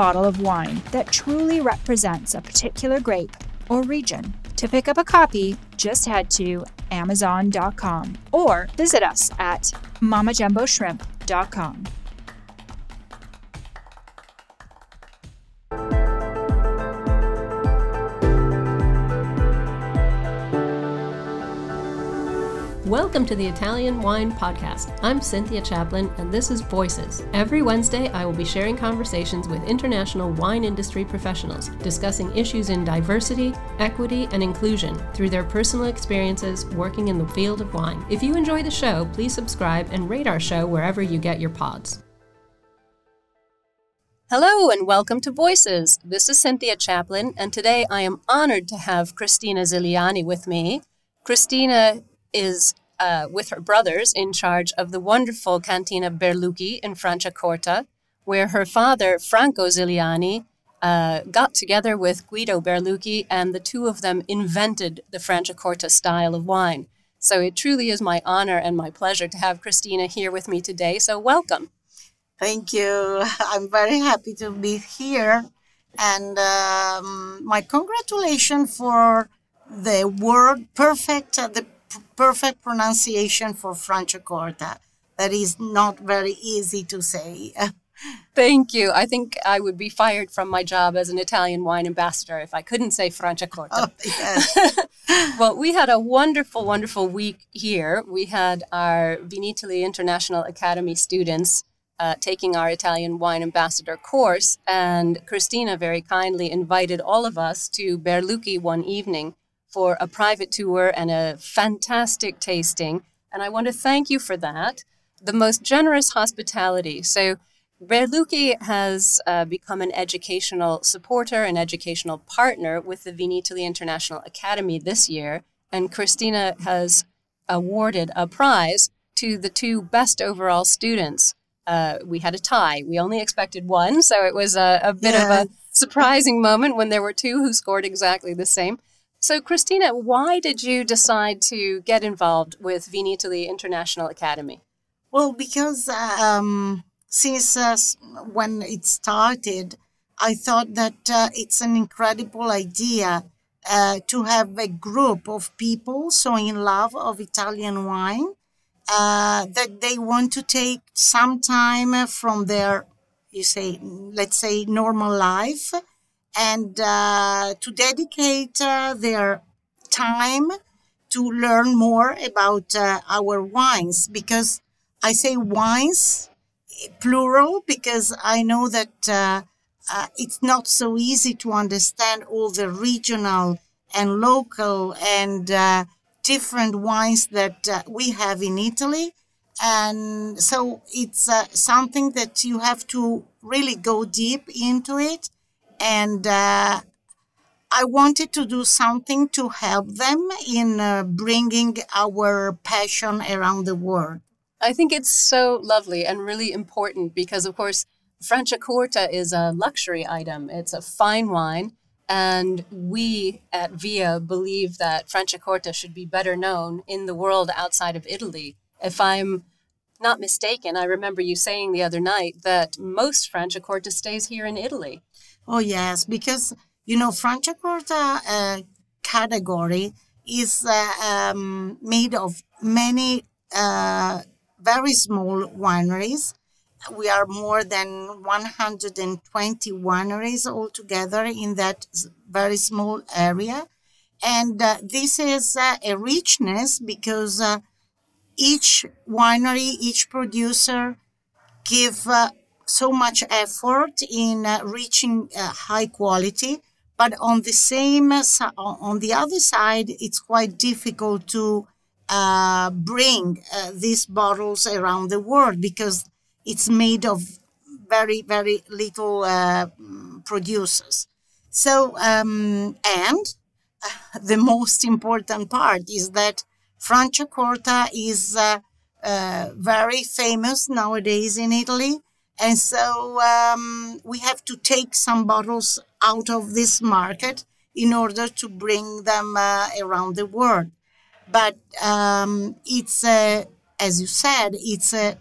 bottle of wine that truly represents a particular grape or region. To pick up a copy, just head to Amazon.com or visit us at MamaJumboShrimp.com. Welcome to the Italian Wine Podcast. I'm Cynthia Chaplin, and this is Voices. Every Wednesday, I will be sharing conversations with international wine industry professionals, discussing issues in diversity, equity, and inclusion through their personal experiences working in the field of wine. If you enjoy the show, please subscribe and rate our show wherever you get your pods. Hello and welcome to Voices. This is Cynthia Chaplin, and today I am honored to have Cristina Ziliani with me. Cristina is uh, with her brothers in charge of the wonderful Cantina Berlucchi in Franciacorta, where her father, Franco Ziliani, uh, got together with Guido Berlucchi, and the two of them invented the Franciacorta style of wine. So it truly is my honor and my pleasure to have Cristina here with me today. So welcome. Thank you. I'm very happy to be here. And um, my congratulations for the word perfect, uh, perfect pronunciation for Franciacorta. That is not very easy to say. Thank you. I think I would be fired from my job as an Italian wine ambassador if I couldn't say Franciacorta. Oh, yes. well, we had a wonderful, wonderful week here. We had our Vinitaly International Academy students uh, taking our Italian wine ambassador course, and Cristina very kindly invited all of us to Berlucchi one evening for a private tour and a fantastic tasting. And I want to thank you for that. The most generous hospitality. So, Berlucchi has uh, become an educational supporter, an educational partner with the Vinitaly International Academy this year. And Cristina has awarded a prize to the two best overall students. Uh, we had a tie. We only expected one, so it was a, a bit of a surprising moment when there were two who scored exactly the same. So, Cristina, why did you decide to get involved with Vinitaly International Academy? Well, because um, since uh, when it started, I thought that uh, it's an incredible idea uh, to have a group of people so in love of Italian wine uh, that they want to take some time from their, you say, let's say, normal life and uh, to dedicate uh, their time to learn more about uh, our wines because I say wines plural because I know that uh, uh, it's not so easy to understand all the regional and local and uh, different wines that we have in Italy. And so it's something that you have to really go deep into it and uh, I wanted to do something to help them in uh, bringing our passion around the world. I think it's so lovely and really important because, of course, Franciacorta is a luxury item. It's a fine wine. And we at VIA believe that Franciacorta should be better known in the world outside of Italy. If I'm not mistaken, I remember you saying the other night that most Franciacorta stays here in Italy. Oh, yes, because, you know, Franciacorta uh, category is uh, um, made of many uh, very small wineries. We are more than 120 wineries altogether in that very small area. And uh, this is uh, a richness because uh, each winery, each producer give so much effort in uh, reaching uh, high quality, But on the same, on the other side, it's quite difficult to uh, bring uh, these bottles around the world because it's made of very, very little uh, producers. So, um, and uh, the most important part is that Franciacorta is uh, uh, very famous nowadays in Italy. And so um, we have to take some bottles out of this market in order to bring them uh, around the world. But um, it's, a, as you said, it's a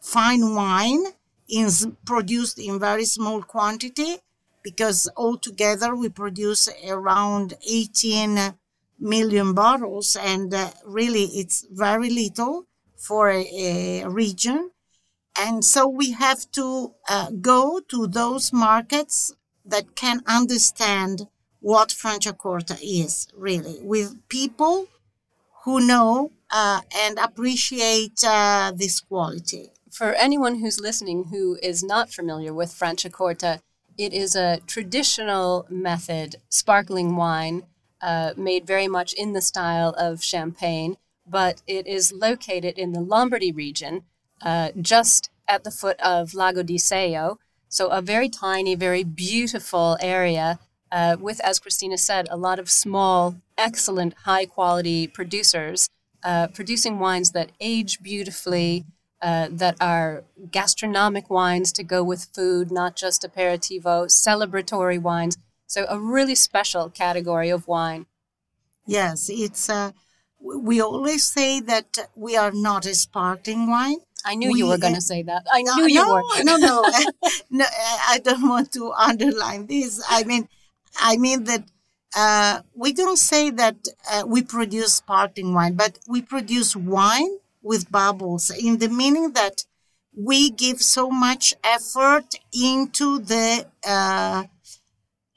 fine wine is produced in very small quantity because altogether we produce around 18 million bottles and uh, really it's very little for a, a region and so we have to uh, go to those markets that can understand what Franciacorta is, really, with people who know uh, and appreciate uh, this quality. For anyone who's listening who is not familiar with Franciacorta, it is a traditional method, sparkling wine, uh, made very much in the style of champagne, but it is located in the Lombardy region, uh, just at the foot of Lago d'Iseo. So, a very tiny, very beautiful area uh, with, as Cristina said, a lot of small, excellent, high quality producers uh, producing wines that age beautifully, uh, that are gastronomic wines to go with food, not just aperitivo, celebratory wines. So, a really special category of wine. Yes, it's. Uh, we always say that we are not a sparkling wine. I knew we, you were going to say that. I no, knew you no, were. no, no, no. I don't want to underline this. I mean, I mean that uh, we don't say that uh, we produce sparkling wine, but we produce wine with bubbles in the meaning that we give so much effort into the uh,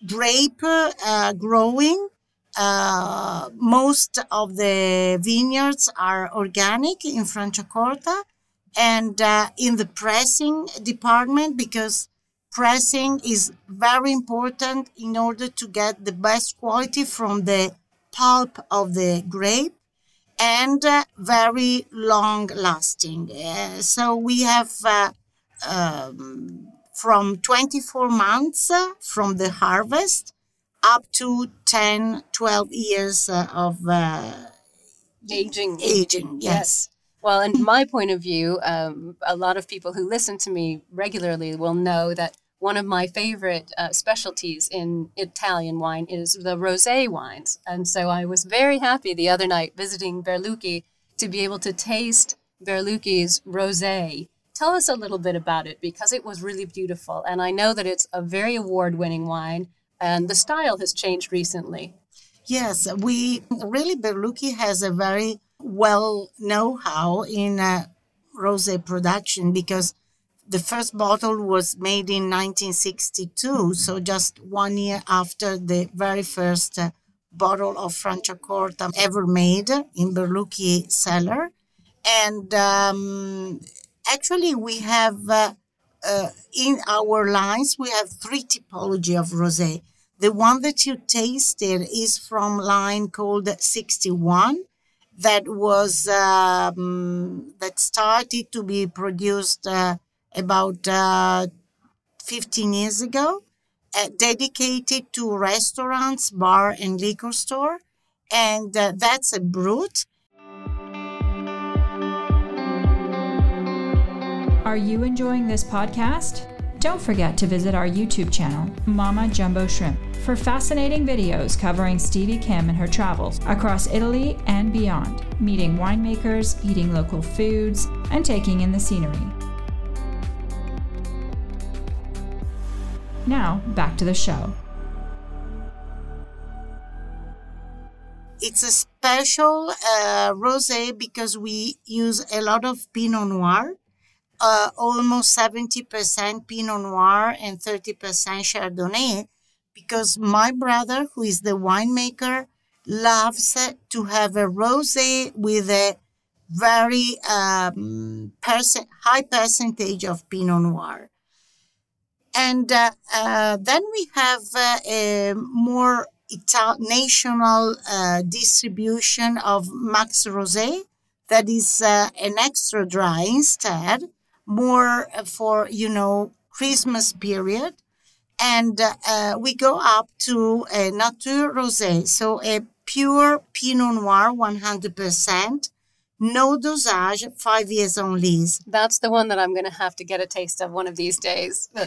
grape uh, growing uh, most of the vineyards are organic in Franciacorta and uh, in the pressing department because pressing is very important in order to get the best quality from the pulp of the grape and uh, very long lasting. Uh, so we have uh, um, from 24 months from the harvest up to 10, 12 years uh, of uh, aging. Aging, yes. yes. Well, in my point of view, um, a lot of people who listen to me regularly will know that one of my favorite uh, specialties in Italian wine is the rosé wines. And so I was very happy the other night visiting Berlucchi to be able to taste Berlucchi's rosé. Tell us a little bit about it because it was really beautiful. And I know that it's a very award winning wine and the style has changed recently. Yes, we really Berlucchi has a very well know-how in uh, rosé production because the first bottle was made in 1962, so just one year after the very first uh, bottle of Franciacorta ever made in Berlucchi cellar. And um, actually, we have uh, uh, in our lines, we have three typology of rosé. The one that you tasted is from line called 61 that was um, that started to be produced uh, about uh, 15 years ago, uh, dedicated to restaurants, bar, and liquor store, and uh, that's a brut. Are you enjoying this podcast? Don't forget to visit our YouTube channel, Mama Jumbo Shrimp, for fascinating videos covering Stevie Kim and her travels across Italy and beyond, meeting winemakers, eating local foods, and taking in the scenery. Now, back to the show. It's a special uh, rosé because we use a lot of Pinot Noir uh, almost 70% Pinot Noir and 30% Chardonnay because my brother, who is the winemaker, loves to have a rosé with a very um, percent, high percentage of Pinot Noir. And uh, uh, then we have uh, a more Ital- national uh, distribution of Max Rosé, that is uh, an extra dry instead, more for, you know, Christmas period. And uh, we go up to a Nature Rosé, so a pure Pinot Noir 100%, no dosage, five years on lees. That's the one that I'm going to have to get a taste of one of these days.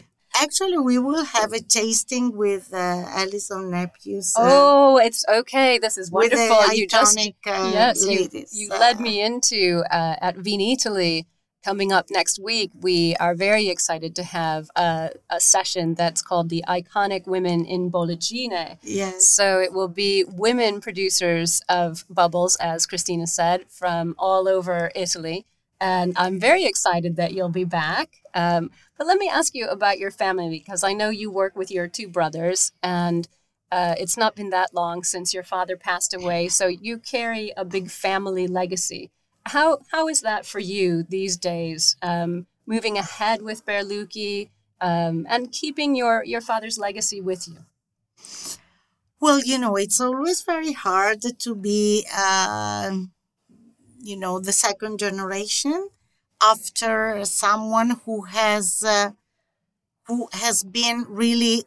Actually, we will have a tasting with uh, Alison Nephews. Uh, oh, it's okay. This is wonderful. you just uh, yes, ladies. you, you led me into uh, at Vinitaly coming up next week. We are very excited to have a, a session that's called the Iconic Women in Bollicine. Yes. So it will be women producers of bubbles, as Cristina said, from all over Italy and I'm very excited that you'll be back. Um, but let me ask you about your family because I know you work with your two brothers, and uh, it's not been that long since your father passed away. So you carry a big family legacy. How how is that for you these days? Um, moving ahead with Berlucchi um, and keeping your your father's legacy with you. Well, you know, it's always very hard to be. Uh you know the second generation after someone who has uh, who has been really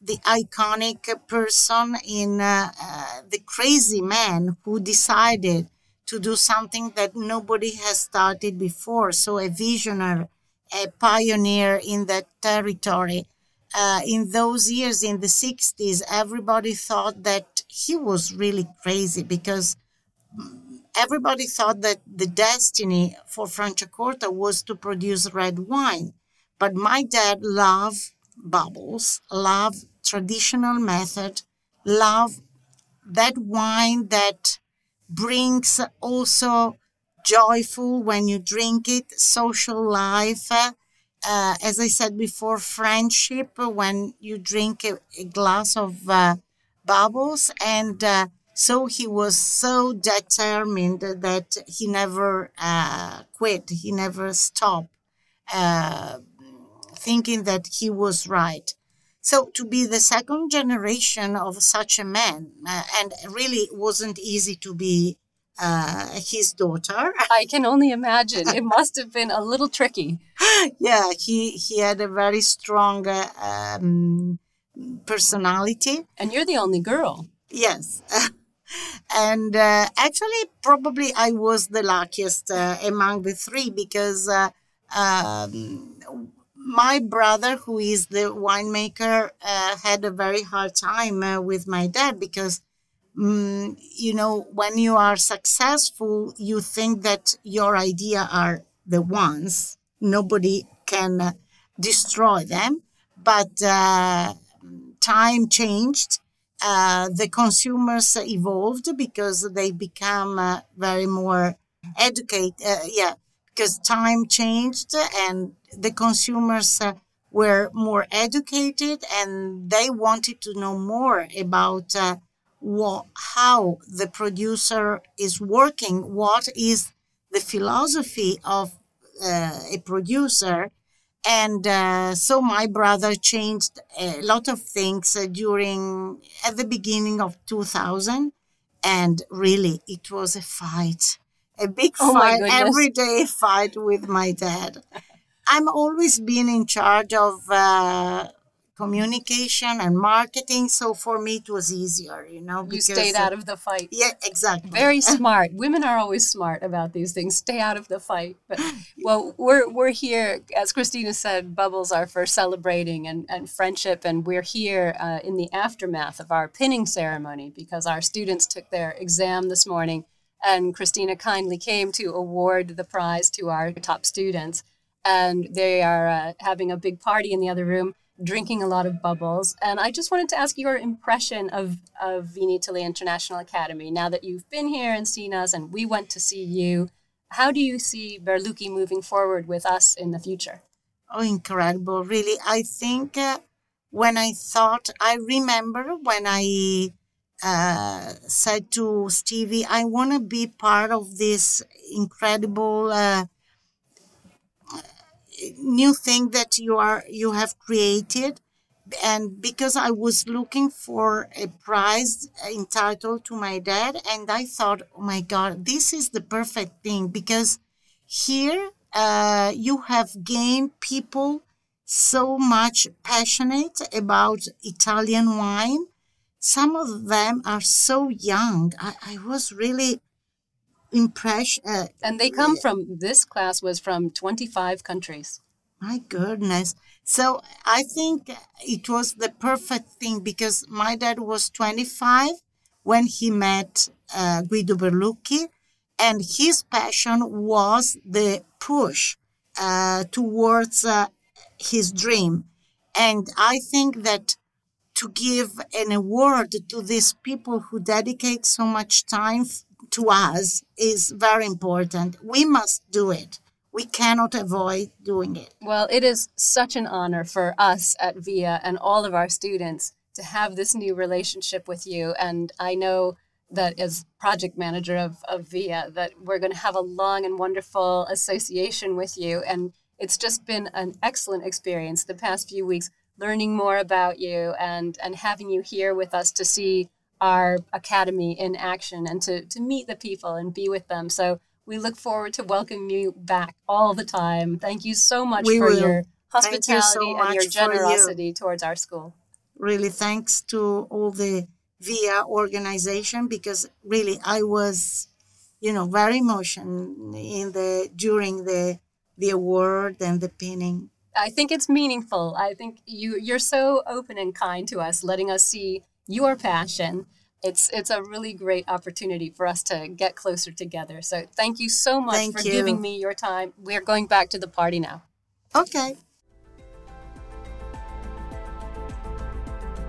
the iconic person in uh, uh, the crazy man who decided to do something that nobody has started before so a visionary a pioneer in that territory uh, in those years in the 60s everybody thought that he was really crazy because everybody thought that the destiny for Franciacorta was to produce red wine. But my dad loved bubbles, loved traditional method, loved that wine that brings also joyful when you drink it, social life. Uh, as I said before, friendship when you drink a, a glass of uh, bubbles and uh, so he was so determined that he never uh, quit, he never stopped uh, thinking that he was right. So to be the second generation of such a man, uh, and really wasn't easy to be uh, his daughter. I can only imagine. It must have been a little tricky. yeah, he he had a very strong uh, um, personality. And you're the only girl. Yes. and uh, actually probably i was the luckiest uh, among the three because uh, um, my brother who is the winemaker uh, had a very hard time uh, with my dad because um, you know when you are successful you think that your idea are the ones nobody can uh, destroy them but time changed uh, the consumers evolved because they become uh, very more educated. Uh, yeah, because time changed and the consumers uh, were more educated and they wanted to know more about uh, what, how the producer is working, what is the philosophy of a producer. And uh, so my brother changed a lot of things uh, during at the beginning of 2000 and really it was a fight a big oh fight every day fight with my dad i'm always been in charge of uh, communication and marketing. So for me, it was easier, you know. Because, you stayed out of the fight. Yeah, exactly. Very smart. Women are always smart about these things. Stay out of the fight. But well, we're we're here, as Cristina said. Bubbles are for celebrating and and friendship, and we're here uh, in the aftermath of our pinning ceremony because our students took their exam this morning, and Cristina kindly came to award the prize to our top students, and they are uh, having a big party in the other room drinking a lot of bubbles. And I just wanted to ask your impression of, of Vinitaly International Academy now that you've been here and seen us and we went to see you. How do you see Berlucchi moving forward with us in the future? Oh, incredible. Really, I think uh, when I thought, I remember when I uh, said to Stevie, I want to be part of this incredible. Uh, new thing that you are you have created and because I was looking for a prize entitled to my dad, and I thought, oh my God, this is the perfect thing because here uh, you have gained people so much passionate about Italian wine. Some of them are so young. I, I was really impressed. Uh, and they come from, this class was from 25 countries. My goodness. So I think it was the perfect thing because my dad was 25 when he met uh, Guido Berlucchi, and his passion was the push uh, towards uh, his dream. And I think that to give an award to these people who dedicate so much time to us is very important. We must do it we cannot avoid doing it. Well, it is such an honor for us at VIA and all of our students to have this new relationship with you. And I know that as project manager of, of VIA, that we're going to have a long and wonderful association with you. And it's just been an excellent experience the past few weeks, learning more about you and, and having you here with us to see our academy in action and to, to meet the people and be with them. So we look forward to welcoming you back all the time. Thank you so much we for will. your hospitality you so and your generosity you. towards our school. Really, thanks to all the VIA organization because really I was, you know, very emotional in the during the the award and the pinning. I think it's meaningful. I think you you're so open and kind to us, letting us see your passion it's it's a really great opportunity for us to get closer together. So thank you so much thank for you. giving me your time. We're going back to the party now. Okay.